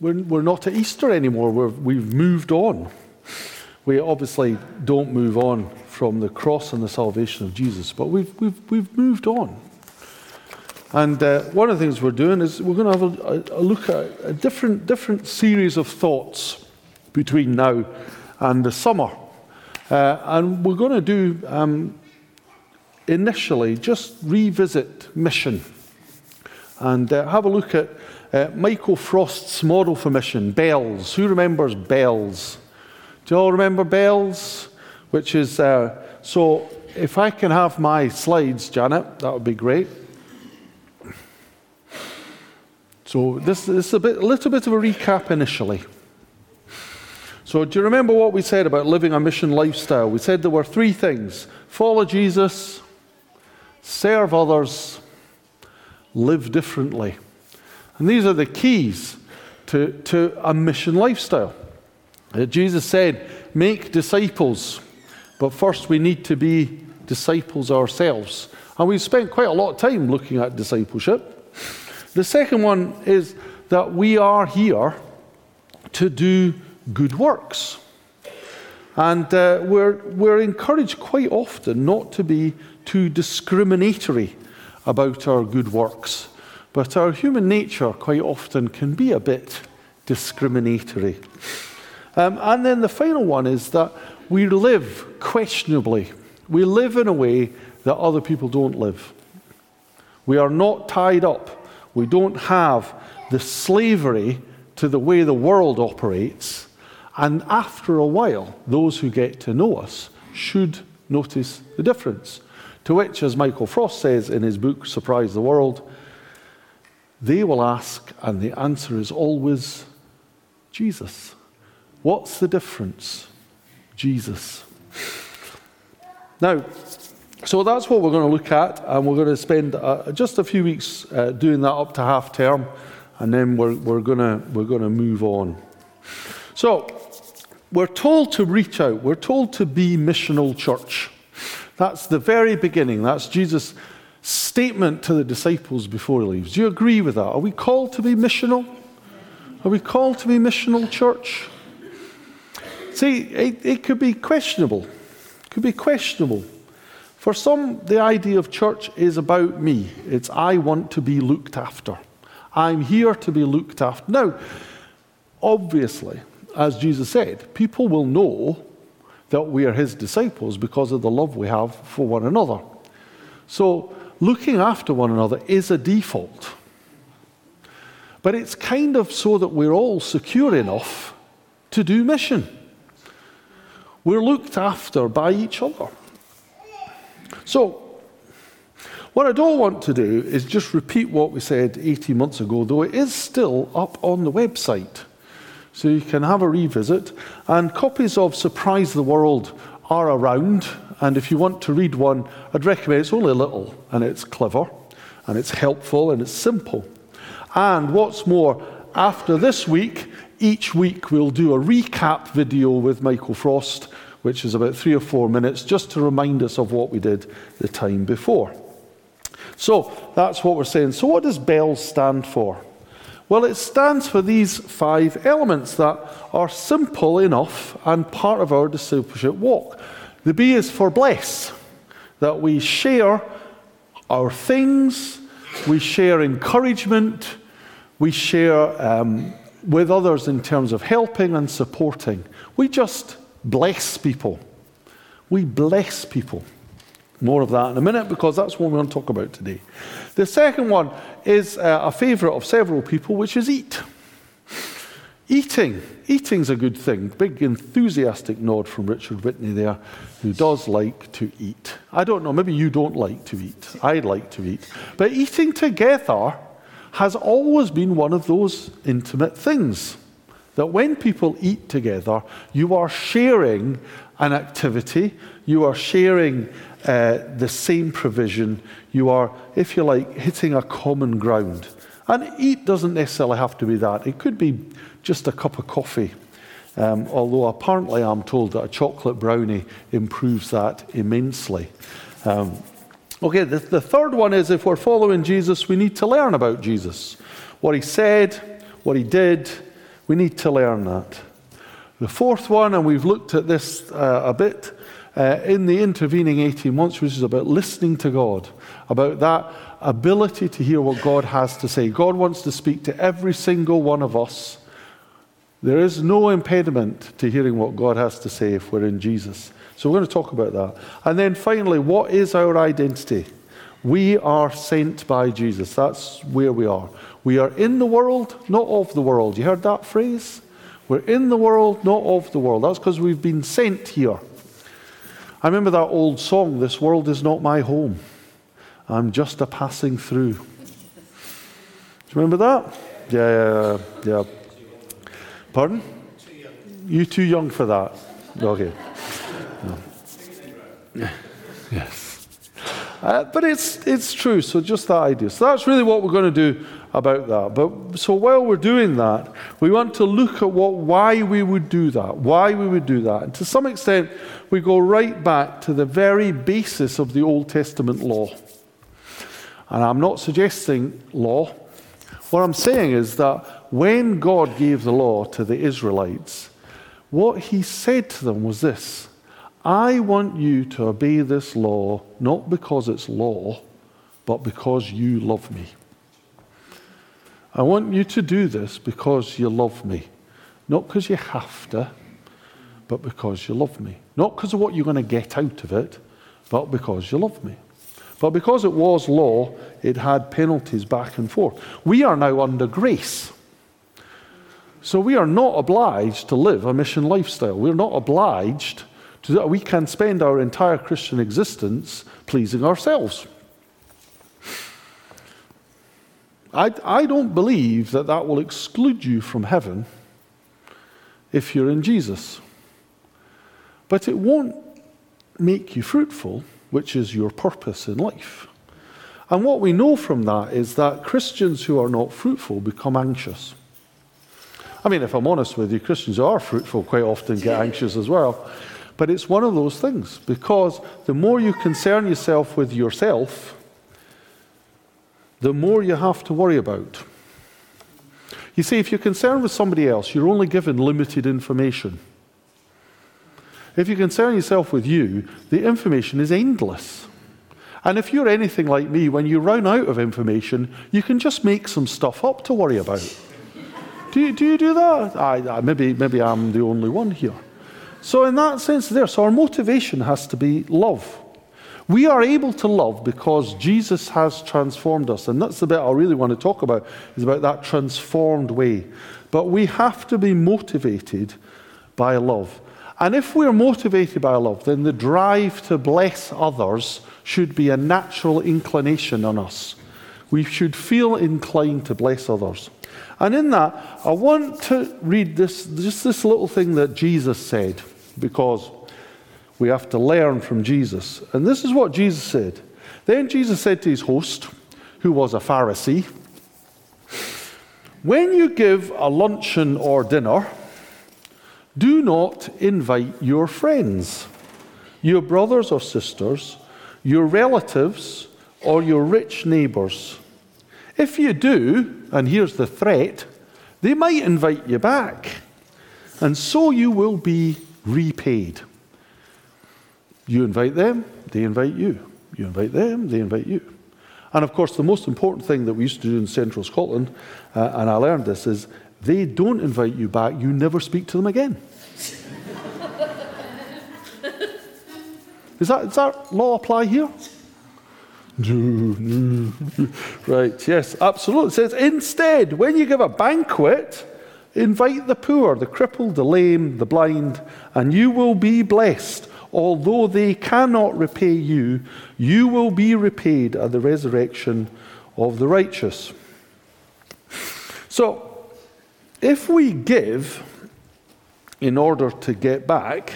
we're, we're not at Easter anymore. We're, we've moved on. We obviously don't move on from the cross and the salvation of Jesus, but we've, we've, we've moved on. And uh, one of the things we're doing is we're going to have a, a, look at a different, different series of thoughts between now and the summer. Uh, and we're going to do um, initially just revisit mission and uh, have a look at uh, Michael Frost's model for mission, Bells. Who remembers Bells? Do you all remember Bells? Which is, uh, so if I can have my slides, Janet, that would be great. So this, this is a, bit, a little bit of a recap initially. So do you remember what we said about living a mission lifestyle? We said there were three things follow Jesus, serve others, live differently. And these are the keys to, to a mission lifestyle. Uh, Jesus said, Make disciples, but first we need to be disciples ourselves. And we've spent quite a lot of time looking at discipleship. The second one is that we are here to do good works. And uh, we're, we're encouraged quite often not to be too discriminatory about our good works. But our human nature quite often can be a bit discriminatory. Um, and then the final one is that we live questionably. We live in a way that other people don't live. We are not tied up. We don't have the slavery to the way the world operates and after a while, those who get to know us should notice the difference. To which, as Michael Frost says in his book, Surprise the World, they will ask, and the answer is always Jesus. What's the difference? Jesus. Now, so that's what we're going to look at, and we're going to spend uh, just a few weeks uh, doing that up to half term, and then we're, we're going we're to move on. So, we're told to reach out, we're told to be missional church. That's the very beginning. That's Jesus' statement to the disciples before he leaves. Do you agree with that? Are we called to be missional? Are we called to be missional church? See, it, it could be questionable. It could be questionable. For some, the idea of church is about me. It's I want to be looked after. I'm here to be looked after. Now, obviously, as Jesus said, people will know that we are his disciples because of the love we have for one another. So, looking after one another is a default. But it's kind of so that we're all secure enough to do mission. We're looked after by each other. So, what I don't want to do is just repeat what we said 18 months ago, though it is still up on the website. So you can have a revisit. And copies of Surprise the World are around. And if you want to read one, I'd recommend it's only a little and it's clever and it's helpful and it's simple. And what's more, after this week, each week we'll do a recap video with Michael Frost, which is about three or four minutes, just to remind us of what we did the time before. So that's what we're saying. So, what does BELL stand for? Well, it stands for these five elements that are simple enough and part of our discipleship walk. The B is for bless, that we share our things, we share encouragement, we share um, with others in terms of helping and supporting. We just bless people. We bless people. More of that in a minute because that's what we want to talk about today. The second one is uh, a favourite of several people, which is eat. Eating. Eating's a good thing. Big enthusiastic nod from Richard Whitney there, who does like to eat. I don't know, maybe you don't like to eat. I like to eat. But eating together has always been one of those intimate things. That when people eat together, you are sharing an activity, you are sharing uh, the same provision. You are, if you like, hitting a common ground. And eat doesn't necessarily have to be that. It could be just a cup of coffee. Um, although apparently I'm told that a chocolate brownie improves that immensely. Um, okay, the, the third one is if we're following Jesus, we need to learn about Jesus. What he said, what he did, We need to learn that. The fourth one, and we've looked at this uh, a bit uh, in the intervening 18 months, which is about listening to God, about that ability to hear what God has to say. God wants to speak to every single one of us. There is no impediment to hearing what God has to say if we're in Jesus. So we're going to talk about that. And then finally, what is our identity? We are sent by Jesus. That's where we are. We are in the world, not of the world. You heard that phrase? We're in the world, not of the world. That's because we've been sent here. I remember that old song, This World Is Not My Home. I'm just a passing through. Do you remember that? Yeah, yeah, yeah. Pardon? You too young for that? Okay. No. Yes. Uh, but it's, it's true, so just that idea. So that's really what we're going to do about that. But so while we're doing that, we want to look at what, why we would do that, why we would do that. And to some extent, we go right back to the very basis of the Old Testament law. And I'm not suggesting law. What I'm saying is that when God gave the law to the Israelites, what he said to them was this I want you to obey this law not because it's law, but because you love me. I want you to do this because you love me. Not because you have to, but because you love me. Not because of what you're going to get out of it, but because you love me. But because it was law, it had penalties back and forth. We are now under grace. So we are not obliged to live a mission lifestyle. We're not obliged to that. We can spend our entire Christian existence pleasing ourselves. I, I don't believe that that will exclude you from heaven if you're in Jesus. But it won't make you fruitful which is your purpose in life. And what we know from that is that Christians who are not fruitful become anxious. I mean, if I'm honest with you, Christians who are fruitful quite often get anxious as well. But it's one of those things because the more you concern yourself with yourself, the more you have to worry about. You see, if you're concerned with somebody else, you're only given limited information. If you concern yourself with you, the information is endless. And if you're anything like me, when you run out of information, you can just make some stuff up to worry about. do, you, do you do that? I, I, maybe, maybe I'm the only one here. So, in that sense, there, so our motivation has to be love. We are able to love because Jesus has transformed us. And that's the bit I really want to talk about, is about that transformed way. But we have to be motivated by love. And if we're motivated by love, then the drive to bless others should be a natural inclination on us. We should feel inclined to bless others. And in that, I want to read this, just this little thing that Jesus said, because we have to learn from Jesus. And this is what Jesus said. Then Jesus said to his host, who was a Pharisee, When you give a luncheon or dinner, do not invite your friends, your brothers or sisters, your relatives, or your rich neighbors. If you do, and here's the threat, they might invite you back, and so you will be repaid. You invite them, they invite you. You invite them, they invite you. And of course, the most important thing that we used to do in central Scotland, uh, and I learned this, is they don't invite you back, you never speak to them again. Is that, does that law apply here? right, yes, absolutely. It says, instead, when you give a banquet, invite the poor, the crippled, the lame, the blind, and you will be blessed. Although they cannot repay you, you will be repaid at the resurrection of the righteous. So, if we give in order to get back,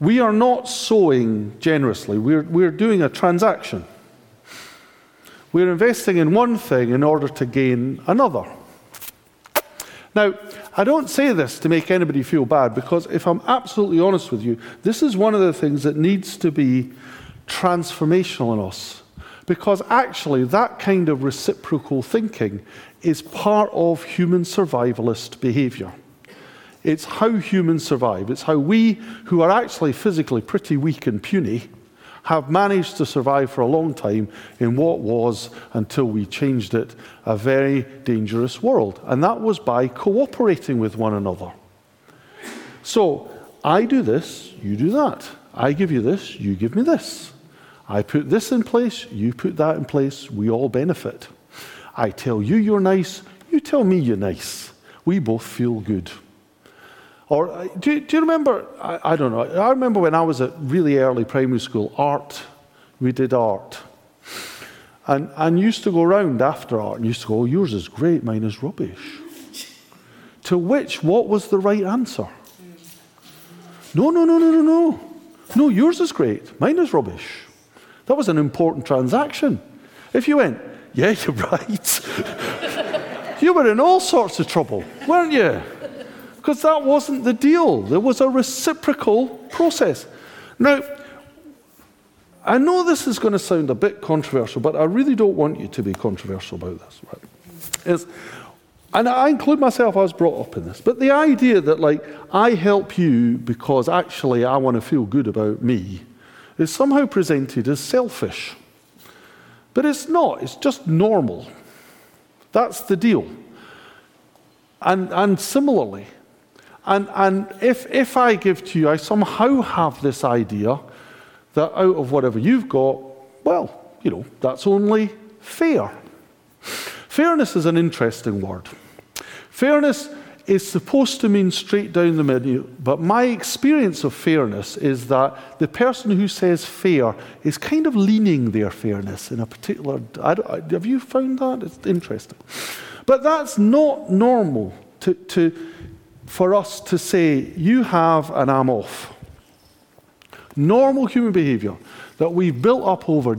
we are not sowing generously. We're, we're doing a transaction. We're investing in one thing in order to gain another. Now, I don't say this to make anybody feel bad because if I'm absolutely honest with you, this is one of the things that needs to be transformational in us. Because actually, that kind of reciprocal thinking is part of human survivalist behavior. It's how humans survive. It's how we, who are actually physically pretty weak and puny, have managed to survive for a long time in what was, until we changed it, a very dangerous world. And that was by cooperating with one another. So, I do this, you do that. I give you this, you give me this. I put this in place, you put that in place, we all benefit. I tell you you're nice, you tell me you're nice. We both feel good. Or uh, do do you remember? I, I, don't know. I remember when I was at really early primary school, art, we did art. And, and used to go around after art and used to go, oh, yours is great, mine is rubbish. to which, what was the right answer? No, no, no, no, no, no. No, yours is great, mine is rubbish. That was an important transaction. If you went, yeah, you're right, you were in all sorts of trouble, weren't you? Because that wasn't the deal. There was a reciprocal process. Now, I know this is going to sound a bit controversial, but I really don't want you to be controversial about this. Right? and I include myself, I was brought up in this, but the idea that, like, I help you because actually I want to feel good about me is somehow presented as selfish. But it's not, it's just normal. That's the deal. And, and similarly, and, and if, if I give to you, I somehow have this idea that out of whatever you've got, well, you know, that's only fair. Fairness is an interesting word. Fairness is supposed to mean straight down the middle, but my experience of fairness is that the person who says fair is kind of leaning their fairness in a particular. have you found that? It's interesting. But that's not normal to, to for us to say, you have and I'm off. Normal human behavior that we've built up over,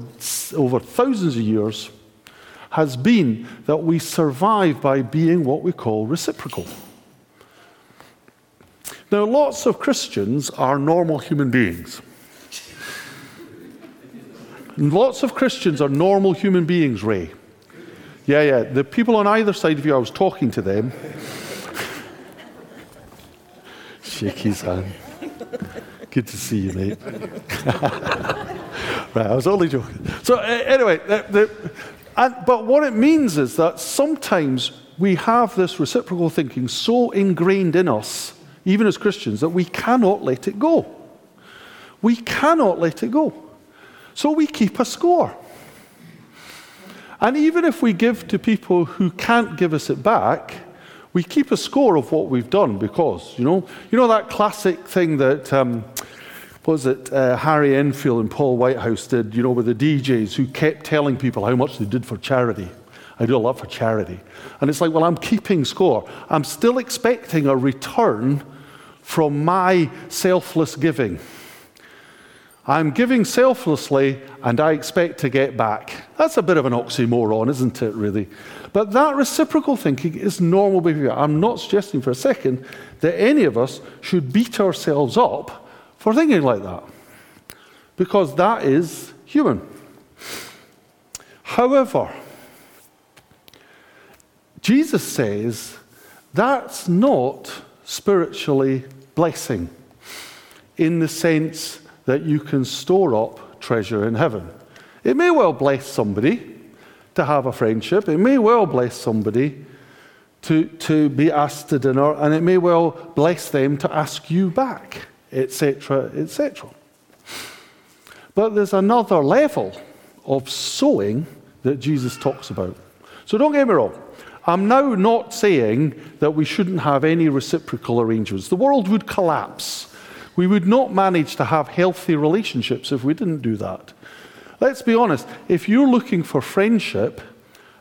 over thousands of years has been that we survive by being what we call reciprocal. Now, lots of Christians are normal human beings. lots of Christians are normal human beings, Ray. Yeah, yeah. The people on either side of you, I was talking to them. Shake his hand. Good to see you, mate. right, I was only joking. So, uh, anyway, the, the, and, but what it means is that sometimes we have this reciprocal thinking so ingrained in us, even as Christians, that we cannot let it go. We cannot let it go. So we keep a score. And even if we give to people who can't give us it back, we keep a score of what we've done because, you know, you know that classic thing that, um, was it uh, Harry Enfield and Paul Whitehouse did, you know, with the DJs who kept telling people how much they did for charity. I do a lot for charity. And it's like, well, I'm keeping score. I'm still expecting a return from my selfless giving. I'm giving selflessly and I expect to get back. That's a bit of an oxymoron, isn't it, really? But that reciprocal thinking is normal behavior. I'm not suggesting for a second that any of us should beat ourselves up for thinking like that, because that is human. However, Jesus says that's not spiritually blessing in the sense that you can store up treasure in heaven. It may well bless somebody, to have a friendship. It may well bless somebody to, to be asked to dinner, and it may well bless them to ask you back, etc., etc. But there's another level of sowing that Jesus talks about. So don't get me wrong. I'm now not saying that we shouldn't have any reciprocal arrangements. The world would collapse. We would not manage to have healthy relationships if we didn't do that. Let's be honest, if you're looking for friendship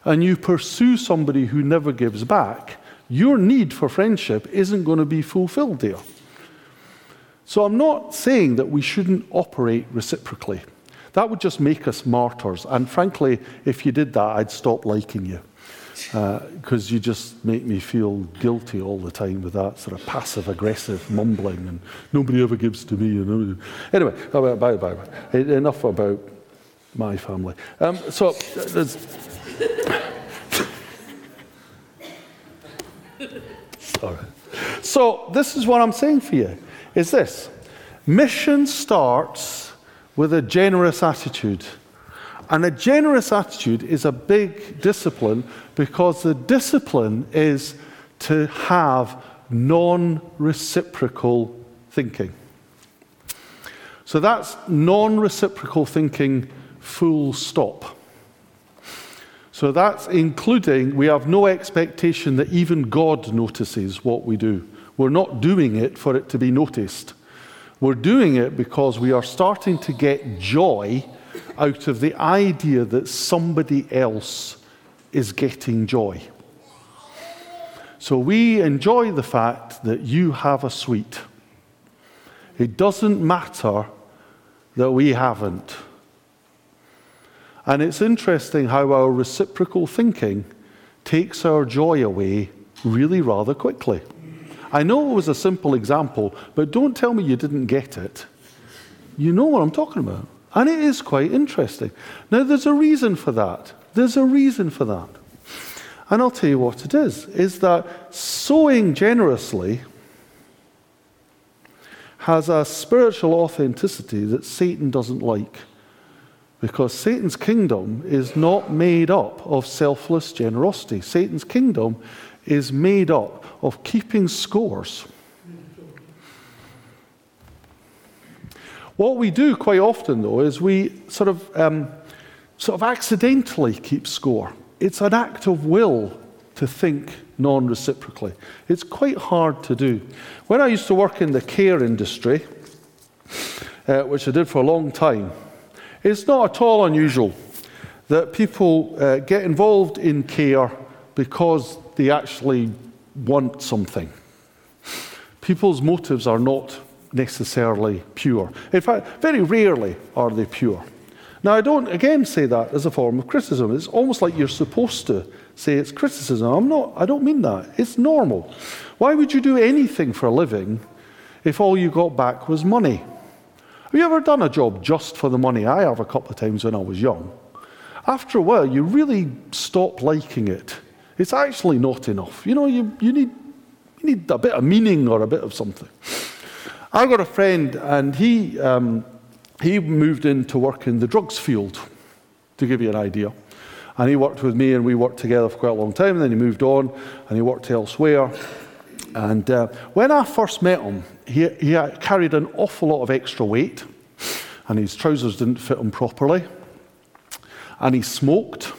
and you pursue somebody who never gives back, your need for friendship isn't going to be fulfilled there. So I'm not saying that we shouldn't operate reciprocally. That would just make us martyrs. And frankly, if you did that, I'd stop liking you. Because uh, you just make me feel guilty all the time with that sort of passive aggressive mumbling and nobody ever gives to me. Anyway, bye, bye, bye, enough about my family. Um, so there's. Sorry. So this is what I'm saying for you: is this mission starts with a generous attitude. And a generous attitude is a big discipline because the discipline is to have non reciprocal thinking. So that's non reciprocal thinking, full stop. So that's including, we have no expectation that even God notices what we do. We're not doing it for it to be noticed. We're doing it because we are starting to get joy out of the idea that somebody else is getting joy. So we enjoy the fact that you have a sweet. It doesn't matter that we haven't. And it's interesting how our reciprocal thinking takes our joy away really rather quickly. I know it was a simple example, but don't tell me you didn't get it. You know what I'm talking about. And it is quite interesting. Now, there's a reason for that. There's a reason for that. And I'll tell you what it is is that sowing generously has a spiritual authenticity that Satan doesn't like. Because Satan's kingdom is not made up of selfless generosity. Satan's kingdom is made up of keeping scores. What we do quite often, though, is we sort of, um, sort of accidentally keep score. It's an act of will to think non reciprocally. It's quite hard to do. When I used to work in the care industry, uh, which I did for a long time, it's not at all unusual that people uh, get involved in care because they actually want something. People's motives are not necessarily pure. In fact, very rarely are they pure. Now, I don't again say that as a form of criticism. It's almost like you're supposed to say it's criticism. I'm not, I don't mean that. It's normal. Why would you do anything for a living if all you got back was money? Have you ever done a job just for the money? I have a couple of times when I was young. After a while, you really stop liking it. It's actually not enough. You know, you, you, need, you need a bit of meaning or a bit of something. I got a friend, and he, um, he moved in to work in the drugs field, to give you an idea. And he worked with me, and we worked together for quite a long time. And then he moved on, and he worked elsewhere. And uh, when I first met him, he, he carried an awful lot of extra weight, and his trousers didn't fit him properly. And he smoked,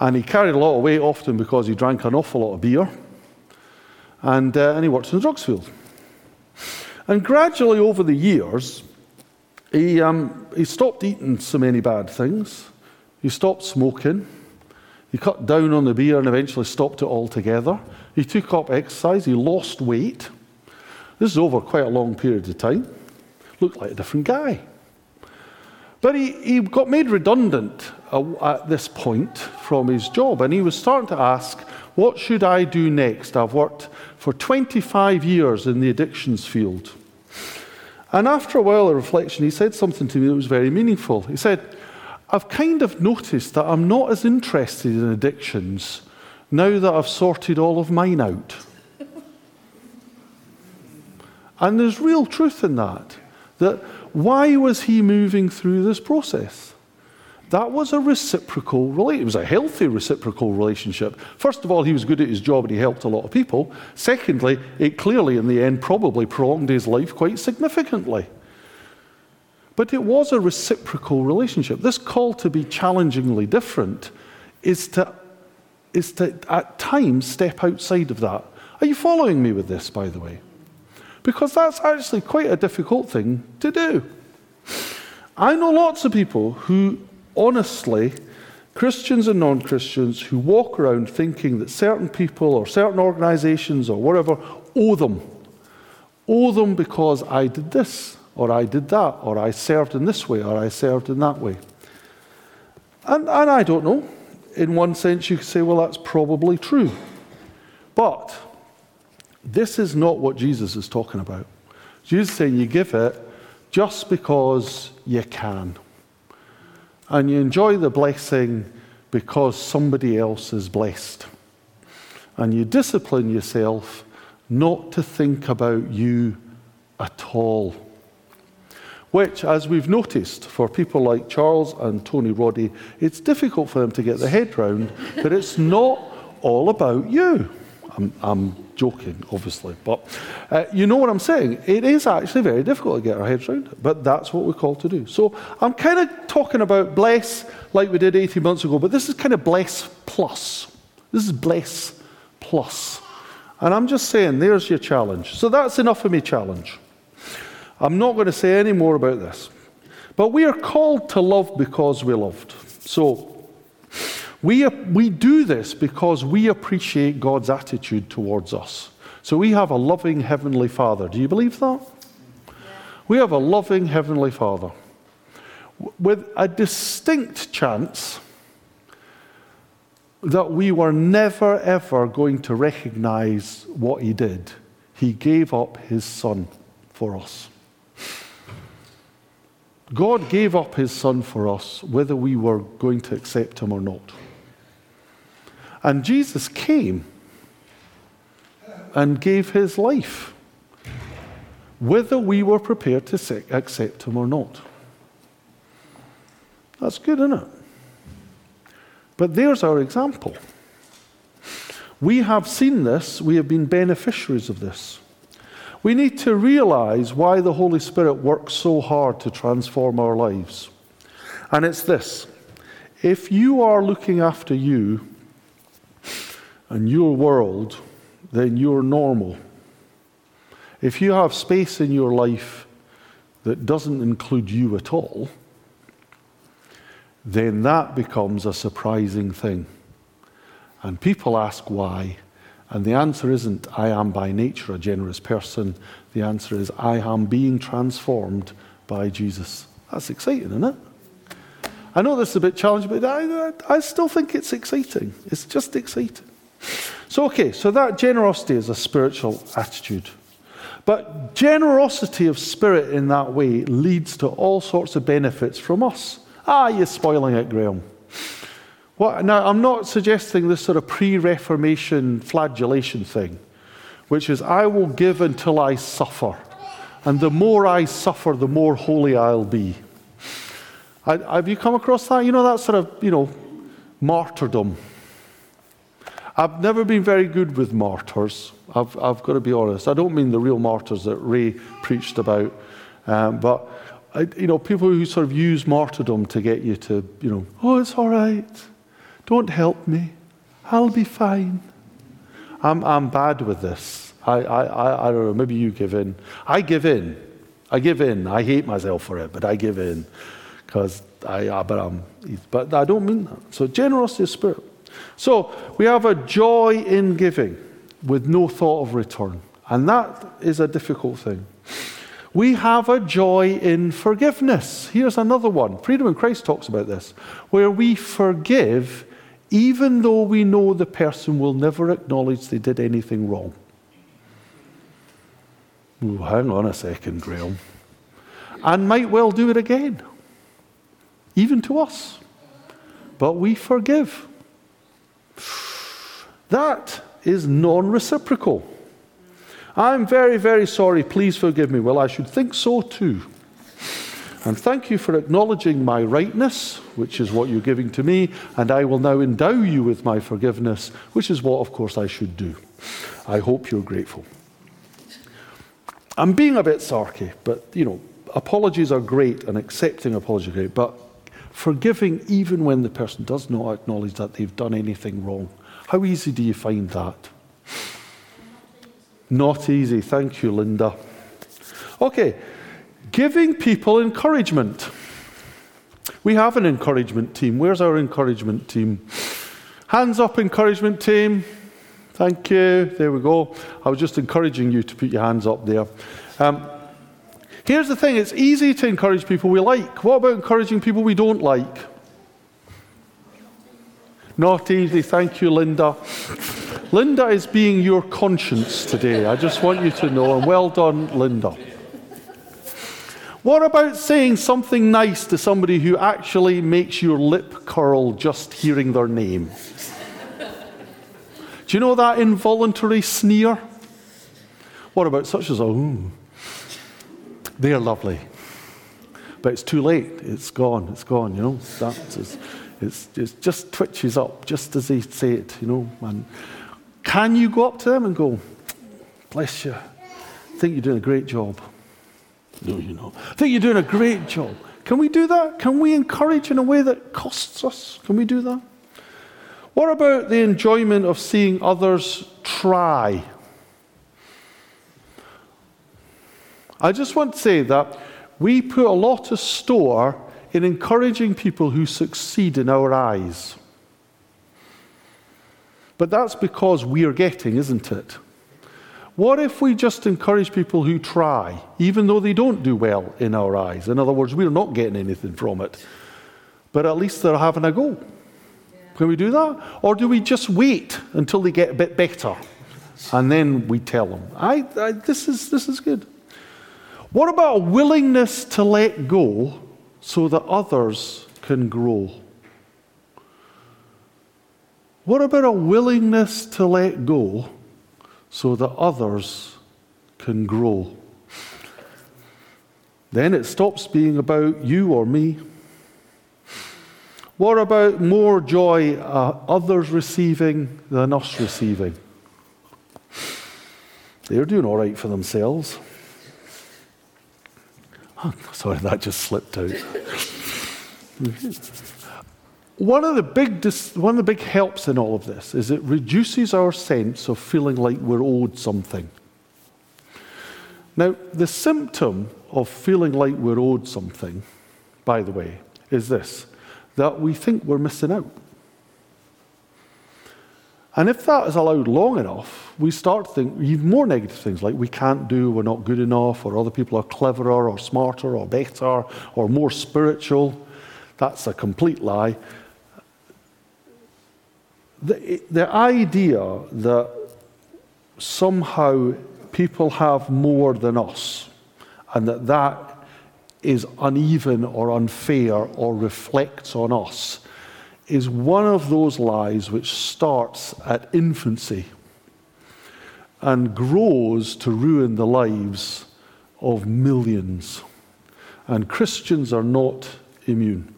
and he carried a lot of weight often because he drank an awful lot of beer. And, uh, and he worked in the drugs field. And gradually over the years, he, um, he stopped eating so many bad things. He stopped smoking. He cut down on the beer and eventually stopped it altogether. He took up exercise. He lost weight. This is over quite a long period of time. Looked like a different guy. But he, he got made redundant at this point from his job, and he was starting to ask, What should I do next? I've worked for 25 years in the addictions field. And after a while of reflection, he said something to me that was very meaningful. He said, I've kind of noticed that I'm not as interested in addictions now that I've sorted all of mine out. and there's real truth in that. That why was he moving through this process? That was a reciprocal relationship. It was a healthy reciprocal relationship. First of all, he was good at his job and he helped a lot of people. Secondly, it clearly, in the end, probably prolonged his life quite significantly. But it was a reciprocal relationship. This call to be challengingly different is to, is to at times, step outside of that. Are you following me with this, by the way? because that's actually quite a difficult thing to do. I know lots of people who honestly, Christians and non Christians, who walk around thinking that certain people or certain organizations or whatever owe them. Owe them because I did this, or I did that, or I served in this way, or I served in that way. And, and I don't know. In one sense, you could say, well, that's probably true. But this is not what Jesus is talking about. Jesus is saying you give it just because you can. and you enjoy the blessing because somebody else is blessed. And you discipline yourself not to think about you at all. Which, as we've noticed, for people like Charles and Tony Roddy, it's difficult for them to get their head round that it's not all about you. I'm, I'm joking, obviously, but uh, you know what I'm saying. It is actually very difficult to get our heads around but that's what we're called to do. So I'm kind of talking about bless like we did 18 months ago, but this is kind of bless plus. This is bless plus. And I'm just saying, there's your challenge. So that's enough of me challenge. I'm not going to say any more about this. But we are called to love because we're loved. So we, we do this because we appreciate God's attitude towards us. So we have a loving Heavenly Father. Do you believe that? We have a loving Heavenly Father with a distinct chance that we were never ever going to recognize what He did. He gave up His Son for us. God gave up his son for us, whether we were going to accept him or not. And Jesus came and gave his life, whether we were prepared to accept him or not. That's good, isn't it? But there's our example. We have seen this, we have been beneficiaries of this we need to realize why the Holy Spirit works so hard to transform our lives. And it's this if you are looking after you and your world, then you're normal. If you have space in your life that doesn't include you at all, then that becomes a surprising thing. And people ask why, and the answer isn't, I am by nature a generous person. The answer is, I am being transformed by Jesus. That's exciting, isn't it? I know this is a bit challenging, but I, I, still think it's exciting. It's just exciting. So, okay, so that generosity is a spiritual attitude. But generosity of spirit in that way leads to all sorts of benefits from us. Ah, you're spoiling it, Graeme. What, now, I'm not suggesting this sort of pre Reformation flagellation thing, which is I will give until I suffer. And the more I suffer, the more holy I'll be. I, have you come across that? You know, that sort of, you know, martyrdom. I've never been very good with martyrs. I've, I've got to be honest. I don't mean the real martyrs that Ray preached about, um, but I, you know, people who sort of use martyrdom to get you to, you know, oh, it's all right. Don't help me. I'll be fine. I'm, I'm bad with this. I, I, I don't know, maybe you give in. I give in. I give in. I hate myself for it, but I give in. Because I, but, I'm, but I don't mean that. So generosity of spirit. So we have a joy in giving with no thought of return. And that is a difficult thing. We have a joy in forgiveness. Here's another one. Freedom in Christ talks about this, where we forgive even though we know the person will never acknowledge they did anything wrong. Ooh, hang on a second, Graeme. And might well do it again, even to us. But we forgive. That is non reciprocal. I'm very, very sorry. Please forgive me. Well, I should think so too. And thank you for acknowledging my rightness, which is what you're giving to me, and I will now endow you with my forgiveness, which is what, of course, I should do. I hope you're grateful. I'm being a bit sarky, but you know, apologies are great and accepting apologies are great, but forgiving even when the person does not acknowledge that they've done anything wrong. How easy do you find that? Not easy. Thank you, Linda. Okay, Giving people encouragement. We have an encouragement team. Where's our encouragement team? Hands up, encouragement team. Thank you. There we go. I was just encouraging you to put your hands up there. Um, here's the thing it's easy to encourage people we like. What about encouraging people we don't like? Not easy. Thank you, Linda. Linda is being your conscience today. I just want you to know, and well done, Linda. What about saying something nice to somebody who actually makes your lip curl just hearing their name? Do you know that involuntary sneer? What about such as, oh, they're lovely. But it's too late. It's gone. It's gone, you know. That's, it's, it's, it just twitches up just as they say it, you know. And can you go up to them and go, bless you, I think you're doing a great job? No, you know. I think you're doing a great job. Can we do that? Can we encourage in a way that costs us? Can we do that? What about the enjoyment of seeing others try? I just want to say that we put a lot of store in encouraging people who succeed in our eyes. But that's because we are getting, isn't it? What if we just encourage people who try, even though they don't do well in our eyes? In other words, we're not getting anything from it, but at least they're having a go. Can we do that? Or do we just wait until they get a bit better and then we tell them? I, I, this, is, this is good. What about a willingness to let go so that others can grow? What about a willingness to let go so that others can grow? Then it stops being about you or me. What about more joy uh, others receiving than us receiving? They're doing all right for themselves. sorry, that just slipped out. One of the big dis- one of the big helps in all of this is it reduces our sense of feeling like we're owed something. Now, the symptom of feeling like we're owed something, by the way, is this that we think we're missing out. And if that is allowed long enough, we start to think even more negative things like we can't do, we're not good enough, or other people are cleverer or smarter or better or more spiritual. That's a complete lie. The, the idea that somehow people have more than us and that that is uneven or unfair or reflects on us is one of those lies which starts at infancy and grows to ruin the lives of millions. And Christians are not immune.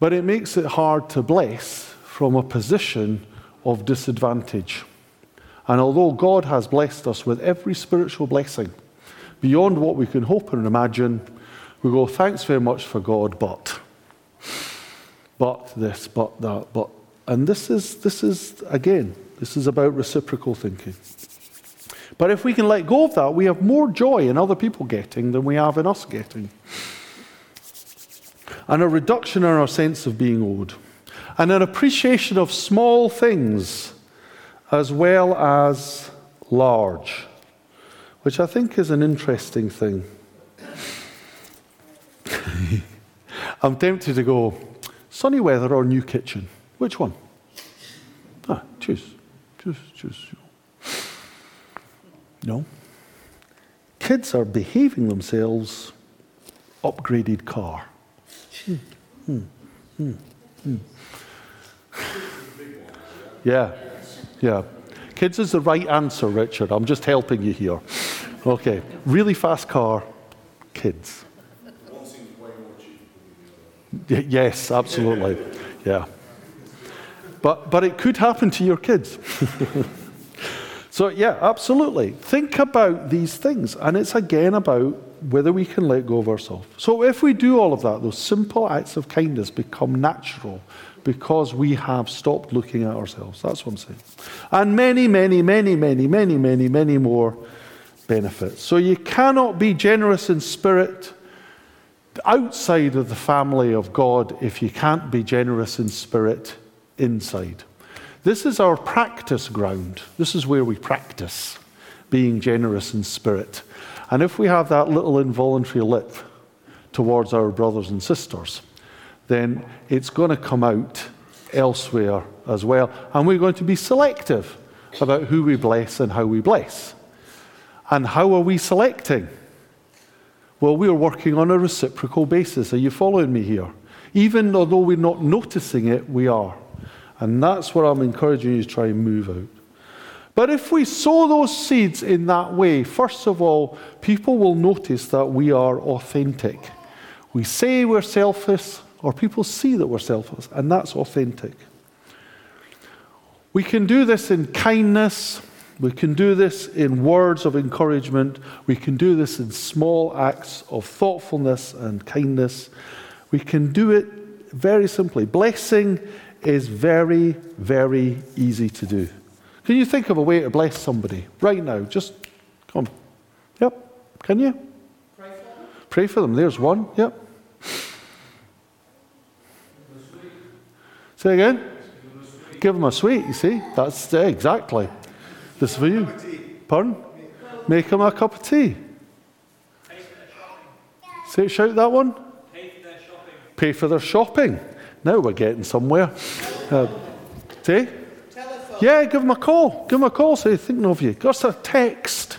But it makes it hard to bless from a position of disadvantage. And although God has blessed us with every spiritual blessing, beyond what we can hope and imagine, we go, thanks very much for God, but but this, but that, but. And this is, this is, again, this is about reciprocal thinking. But if we can let go of that, we have more joy in other people getting than we have in us getting. And a reduction in our sense of being owed. And an appreciation of small things as well as large, which I think is an interesting thing. I'm tempted to go, Sunny weather or new kitchen? Which one? Ah, choose. Choose, choose. No. Kids are behaving themselves, upgraded car. Hmm. Hmm. Hmm. Yeah, yeah. Kids is the right answer, Richard. I'm just helping you here. Okay. Really fast car, kids. Yes, absolutely. Yeah. But, but it could happen to your kids. so, yeah, absolutely. Think about these things. And it's again about whether we can let go of ourselves. So, if we do all of that, those simple acts of kindness become natural because we have stopped looking at ourselves. That's what I'm saying. And many, many, many, many, many, many, many more benefits. So, you cannot be generous in spirit outside of the family of God if you can't be generous in spirit inside. This is our practice ground. This is where we practice being generous in spirit. And if we have that little involuntary lip towards our brothers and sisters, then it's going to come out elsewhere as well. And we're going to be selective about who we bless and how we bless. And how are we selecting? Well, we're working on a reciprocal basis. Are you following me here? Even although we're not noticing it, we are. And that's what I'm encouraging you to try and move out. But if we sow those seeds in that way, first of all, people will notice that we are authentic. We say we're selfless, or people see that we're selfless, and that's authentic. We can do this in kindness. We can do this in words of encouragement. We can do this in small acts of thoughtfulness and kindness. We can do it very simply. Blessing is very, very easy to do. Can you think of a way to bless somebody right now? Just come. Yep. Can you? Pray for them. Pray for them. There's one. Yep. Say again. Give them a sweet, you see? That's uh, exactly. This is for you. Pardon? Make them a cup of tea. Say, shout that one. Pay for their shopping. Pay for their shopping. Now we're getting somewhere. Uh, say? Yeah, give them a call. Give them a call. Say, thinking of you. Give us a text.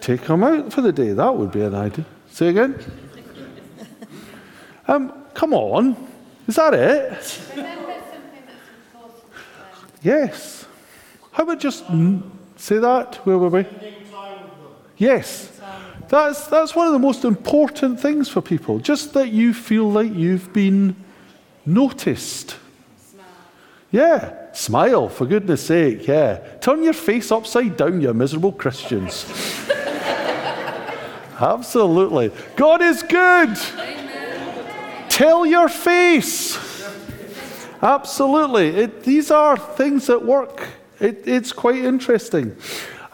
Take them out for the day. That would be an idea. Say again. um, come on. Is that it? Yes. How about just say that? Where were we? Yes. That's, that's one of the most important things for people. Just that you feel like you've been noticed. Yeah. Smile, for goodness sake. Yeah. Turn your face upside down, you miserable Christians. Absolutely. God is good. Amen. Tell your face. Absolutely. It, these are things that work. It, it's quite interesting.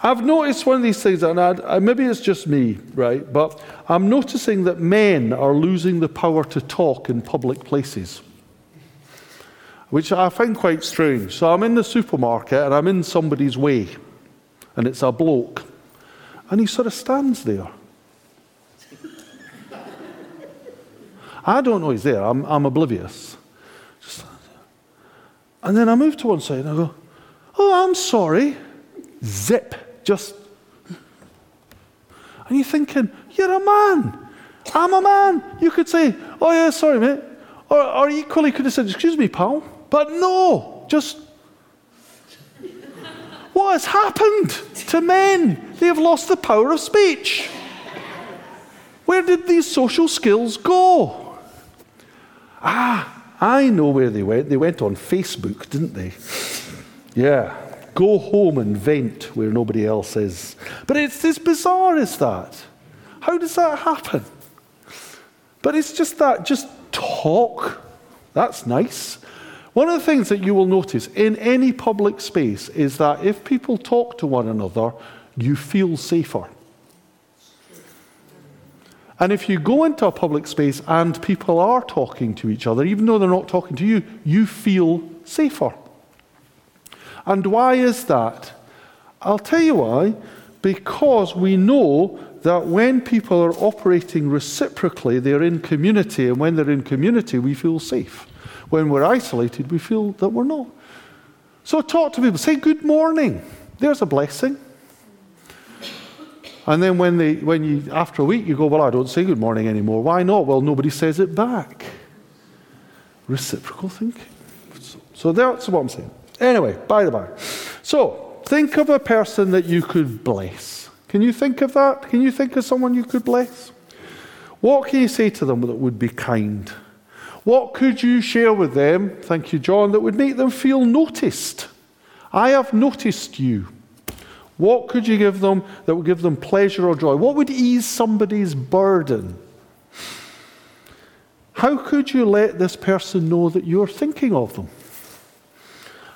I've noticed one of these things, and I, maybe it's just me, right? But I'm noticing that men are losing the power to talk in public places, which I find quite strange. So I'm in the supermarket and I'm in somebody's way, and it's a bloke, and he sort of stands there. I don't know he's there, I'm, I'm oblivious. And then I move to one side and I go, Oh, I'm sorry. Zip. Just. And you're thinking, You're a man. I'm a man. You could say, Oh, yeah, sorry, mate. Or, or equally could have said, Excuse me, pal. But no, just. what has happened to men? They have lost the power of speech. Where did these social skills go? Ah, I know where they went. They went on Facebook, didn't they? Yeah. Go home and vent where nobody else is. But it's as bizarre as that. How does that happen? But it's just that, just talk. That's nice. One of the things that you will notice in any public space is that if people talk to one another, you feel safer. And if you go into a public space and people are talking to each other, even though they're not talking to you, you feel safer. And why is that? I'll tell you why. Because we know that when people are operating reciprocally, they're in community, and when they're in community, we feel safe. When we're isolated, we feel that we're not. So talk to people, say good morning. There's a blessing. And then when, they, when you, after a week, you go, Well, I don't say good morning anymore. Why not? Well, nobody says it back. Reciprocal thinking. So, that's what I'm saying. Anyway, by the by. So, think of a person that you could bless. Can you think of that? Can you think of someone you could bless? What can you say to them that would be kind? What could you share with them, thank you, John, that would make them feel noticed? I have noticed you. What could you give them that would give them pleasure or joy? What would ease somebody's burden? How could you let this person know that you're thinking of them?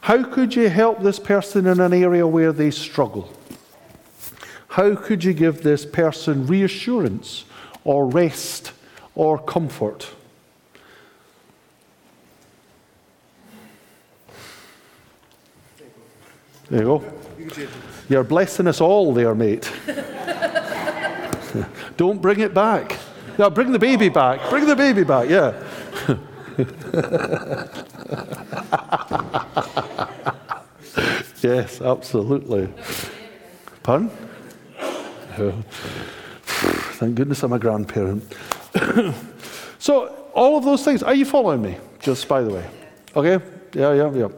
How could you help this person in an area where they struggle? How could you give this person reassurance or rest or comfort? There you go. You're blessing us all there, mate. Don't bring it back. No, bring the baby back. Bring the baby back, yeah. yes, absolutely. Pardon? Thank goodness I'm a grandparent. so, all of those things, are you following me? Just by the way. Okay? Yeah, yeah, yeah.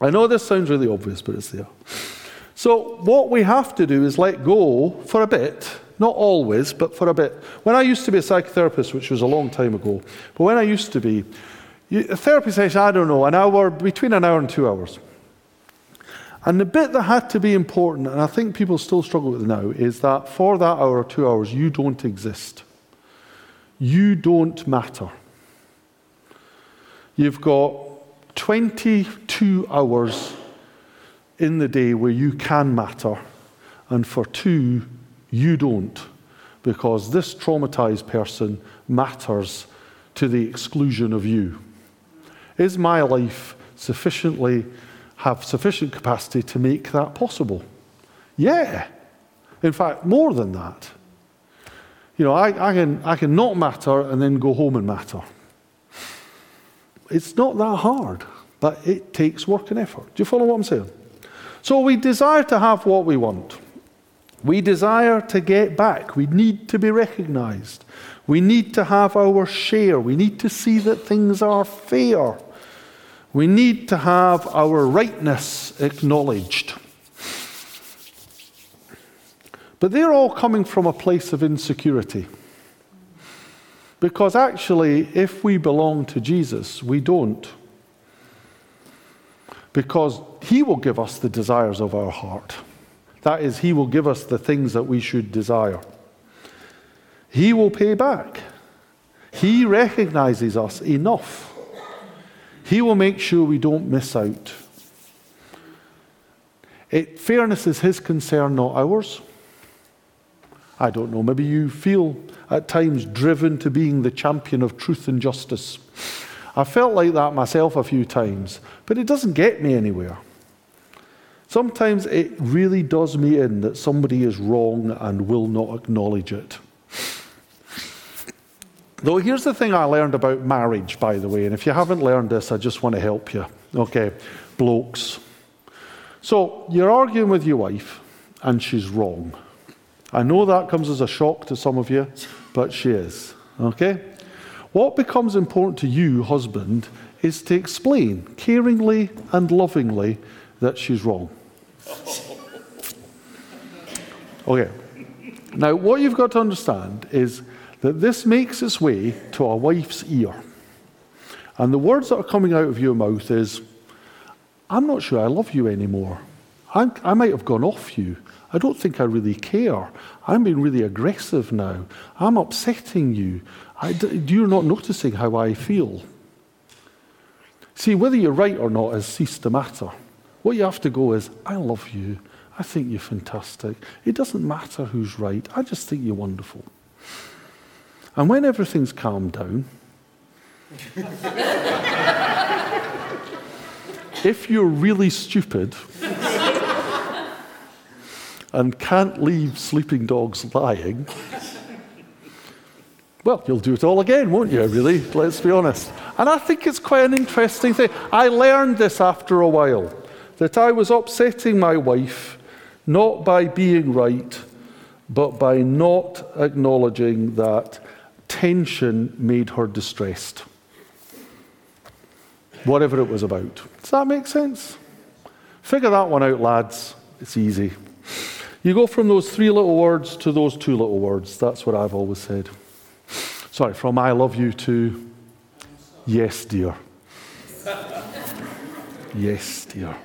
I know this sounds really obvious, but it's there. So, what we have to do is let go for a bit, not always, but for a bit. When I used to be a psychotherapist, which was a long time ago, but when I used to be, a therapy session, I don't know, an hour, between an hour and two hours. And the bit that had to be important, and I think people still struggle with now, is that for that hour or two hours, you don't exist. You don't matter. You've got 22 hours in the day where you can matter, and for two, you don't, because this traumatized person matters to the exclusion of you. Is my life sufficiently have sufficient capacity to make that possible? Yeah. In fact, more than that. You know, I, I, can, I can not matter and then go home and matter. It's not that hard, but it takes work and effort. Do you follow what I'm saying? So we desire to have what we want. We desire to get back. We need to be recognized. We need to have our share. We need to see that things are fair. We need to have our rightness acknowledged. But they're all coming from a place of insecurity. Because actually, if we belong to Jesus, we don't. Because He will give us the desires of our heart. That is, He will give us the things that we should desire. He will pay back. He recognizes us enough. He will make sure we don't miss out. It, fairness is His concern, not ours. I don't know, maybe you feel at times driven to being the champion of truth and justice. I felt like that myself a few times, but it doesn't get me anywhere. Sometimes it really does me in that somebody is wrong and will not acknowledge it. Though here's the thing I learned about marriage, by the way, and if you haven't learned this, I just want to help you. Okay, blokes. So you're arguing with your wife, and she's wrong. I know that comes as a shock to some of you, but she is. Okay? What becomes important to you, husband, is to explain caringly and lovingly that she's wrong. Okay. Now, what you've got to understand is that this makes its way to a wife's ear. And the words that are coming out of your mouth is, I'm not sure I love you anymore. I, I might have gone off you. I don't think I really care. I'm being really aggressive now. I'm upsetting you. I, you're not noticing how I feel. See, whether you're right or not has ceased to matter. What you have to go is, I love you. I think you're fantastic. It doesn't matter who's right. I just think you're wonderful. And when everything's calmed down, if you're really stupid, and can't leave sleeping dogs lying, well, you'll do it all again, won't you, really? Let's be honest. And I think it's quite an interesting thing. I learned this after a while that I was upsetting my wife not by being right, but by not acknowledging that tension made her distressed. Whatever it was about. Does that make sense? Figure that one out, lads. It's easy. You go from those three little words to those two little words. That's what I've always said. Sorry, from I love you to yes, dear. yes, dear.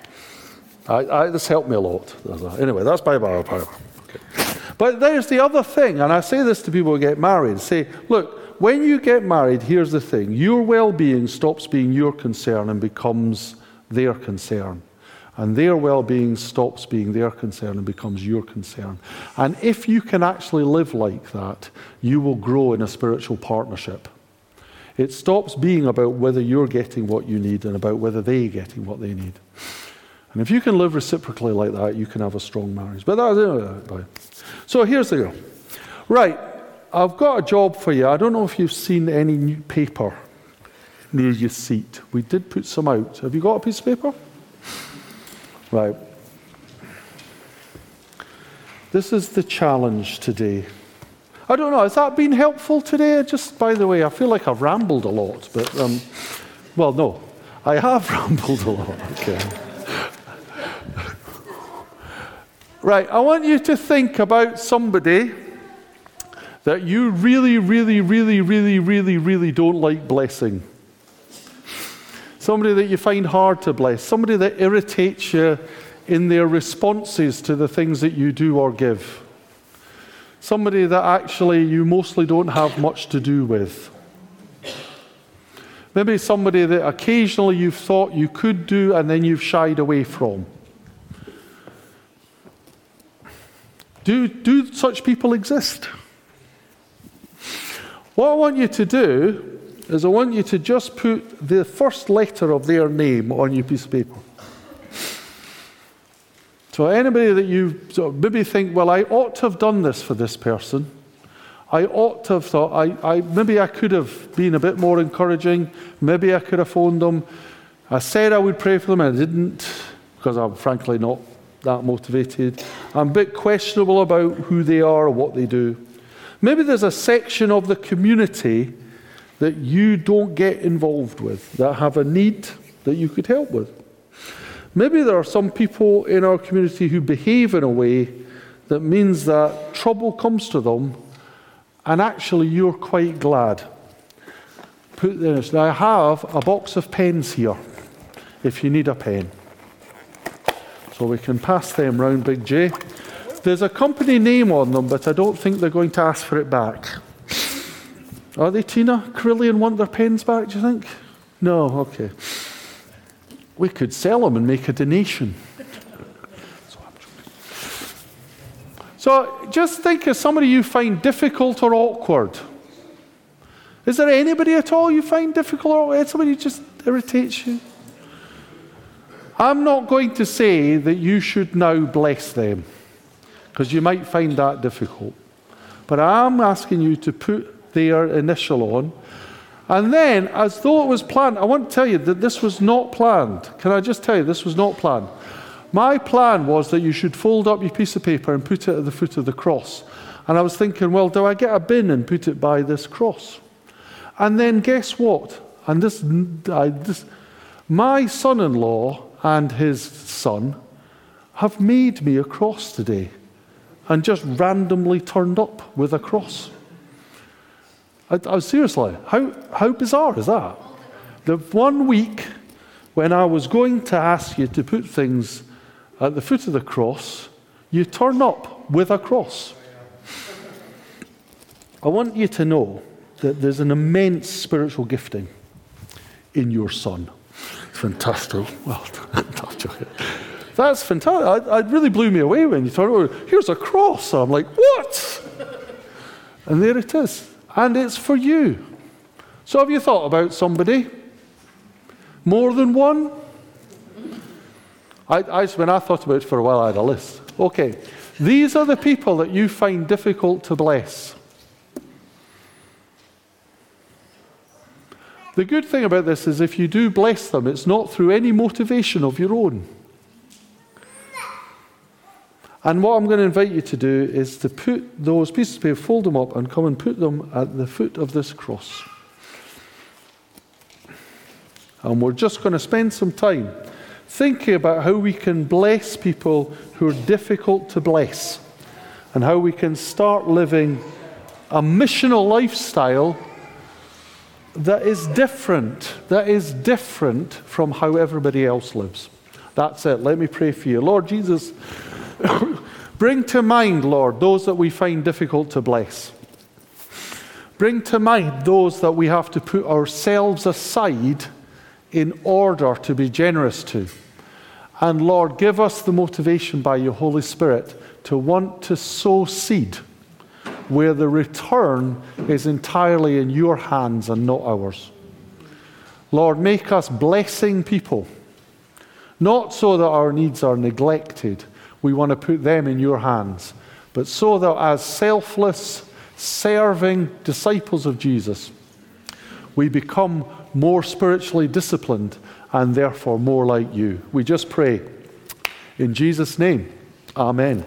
I, I, this helped me a lot. Anyway, that's by bar power. Okay. But there's the other thing, and I say this to people who get married. Say, look, when you get married, here's the thing your well being stops being your concern and becomes their concern and their well being stops being their concern and becomes your concern. And if you can actually live like that, you will grow in a spiritual partnership. It stops being about whether you're getting what you need and about whether they're getting what they need. And if you can live reciprocally like that, you can have a strong marriage. But that, uh, so here's the deal. Right, I've got a job for you. I don't know if you've seen any new paper near your seat. We did put some out. Have you got a piece of paper? Right. This is the challenge today. I don't know, has that been helpful today? Just by the way, I feel like I've rambled a lot, but, um, well, no, I have rambled a lot. Okay. right, I want you to think about somebody that you really, really, really, really, really, really don't like blessing. Somebody that you find hard to bless. Somebody that irritates you in their responses to the things that you do or give. Somebody that actually you mostly don't have much to do with. Maybe somebody that occasionally you've thought you could do and then you've shied away from. Do, do such people exist? What I want you to do is I want you to just put the first letter of their name on your piece of paper. So, anybody that you maybe think, well, I ought to have done this for this person, I ought to have thought, I, I, maybe I could have been a bit more encouraging, maybe I could have phoned them. I said I would pray for them, and I didn't, because I'm frankly not that motivated. I'm a bit questionable about who they are or what they do. Maybe there's a section of the community that you don't get involved with, that have a need that you could help with. Maybe there are some people in our community who behave in a way that means that trouble comes to them, and actually you're quite glad. Put this. Now, I have a box of pens here if you need a pen. So we can pass them round, Big J. There's a company name on them, but I don't think they're going to ask for it back. Are they, Tina? Carillion want their pens back, do you think? No, okay. We could sell them and make a donation. So just think of somebody you find difficult or awkward. Is there anybody at all you find difficult or awkward? somebody just irritates you? I'm not going to say that you should now bless them because you might find that difficult. But I'm asking you to put their uh, initial on. And then, as though it was planned, I want to tell you that this was not planned. Can I just tell you, this was not planned. My plan was that you should fold up your piece of paper and put it at the foot of the cross. And I was thinking, well, do I get a bin and put it by this cross? And then guess what? And this, I, this my son in law and his son have made me a cross today and just randomly turned up with a cross. I, I seriously, how, how bizarre is that? The one week when I was going to ask you to put things at the foot of the cross, you turn up with a cross. I want you to know that there's an immense spiritual gifting in your son. It's Fantastic. Well, That's fantastic. It really blew me away when you told me, oh, here's a cross. I'm like, what? And there it is. And it's for you. So have you thought about somebody? More than one? I, I, when I thought about it for a while, I had a list. Okay, these are the people that you find difficult to bless. The good thing about this is if you do bless them, it's not through any motivation of your own. And what I'm going to invite you to do is to put those pieces of paper, fold them up, and come and put them at the foot of this cross. And we're just going to spend some time thinking about how we can bless people who are difficult to bless and how we can start living a missional lifestyle that is different, that is different from how everybody else lives. That's it. Let me pray for you. Lord Jesus, Bring to mind, Lord, those that we find difficult to bless. Bring to mind those that we have to put ourselves aside in order to be generous to. And Lord, give us the motivation by your Holy Spirit to want to sow seed where the return is entirely in your hands and not ours. Lord, make us blessing people, not so that our needs are neglected we want to put them in your hands. But so that as selfless, serving disciples of Jesus, we become more spiritually disciplined and therefore more like you. We just pray. In Jesus' name, amen.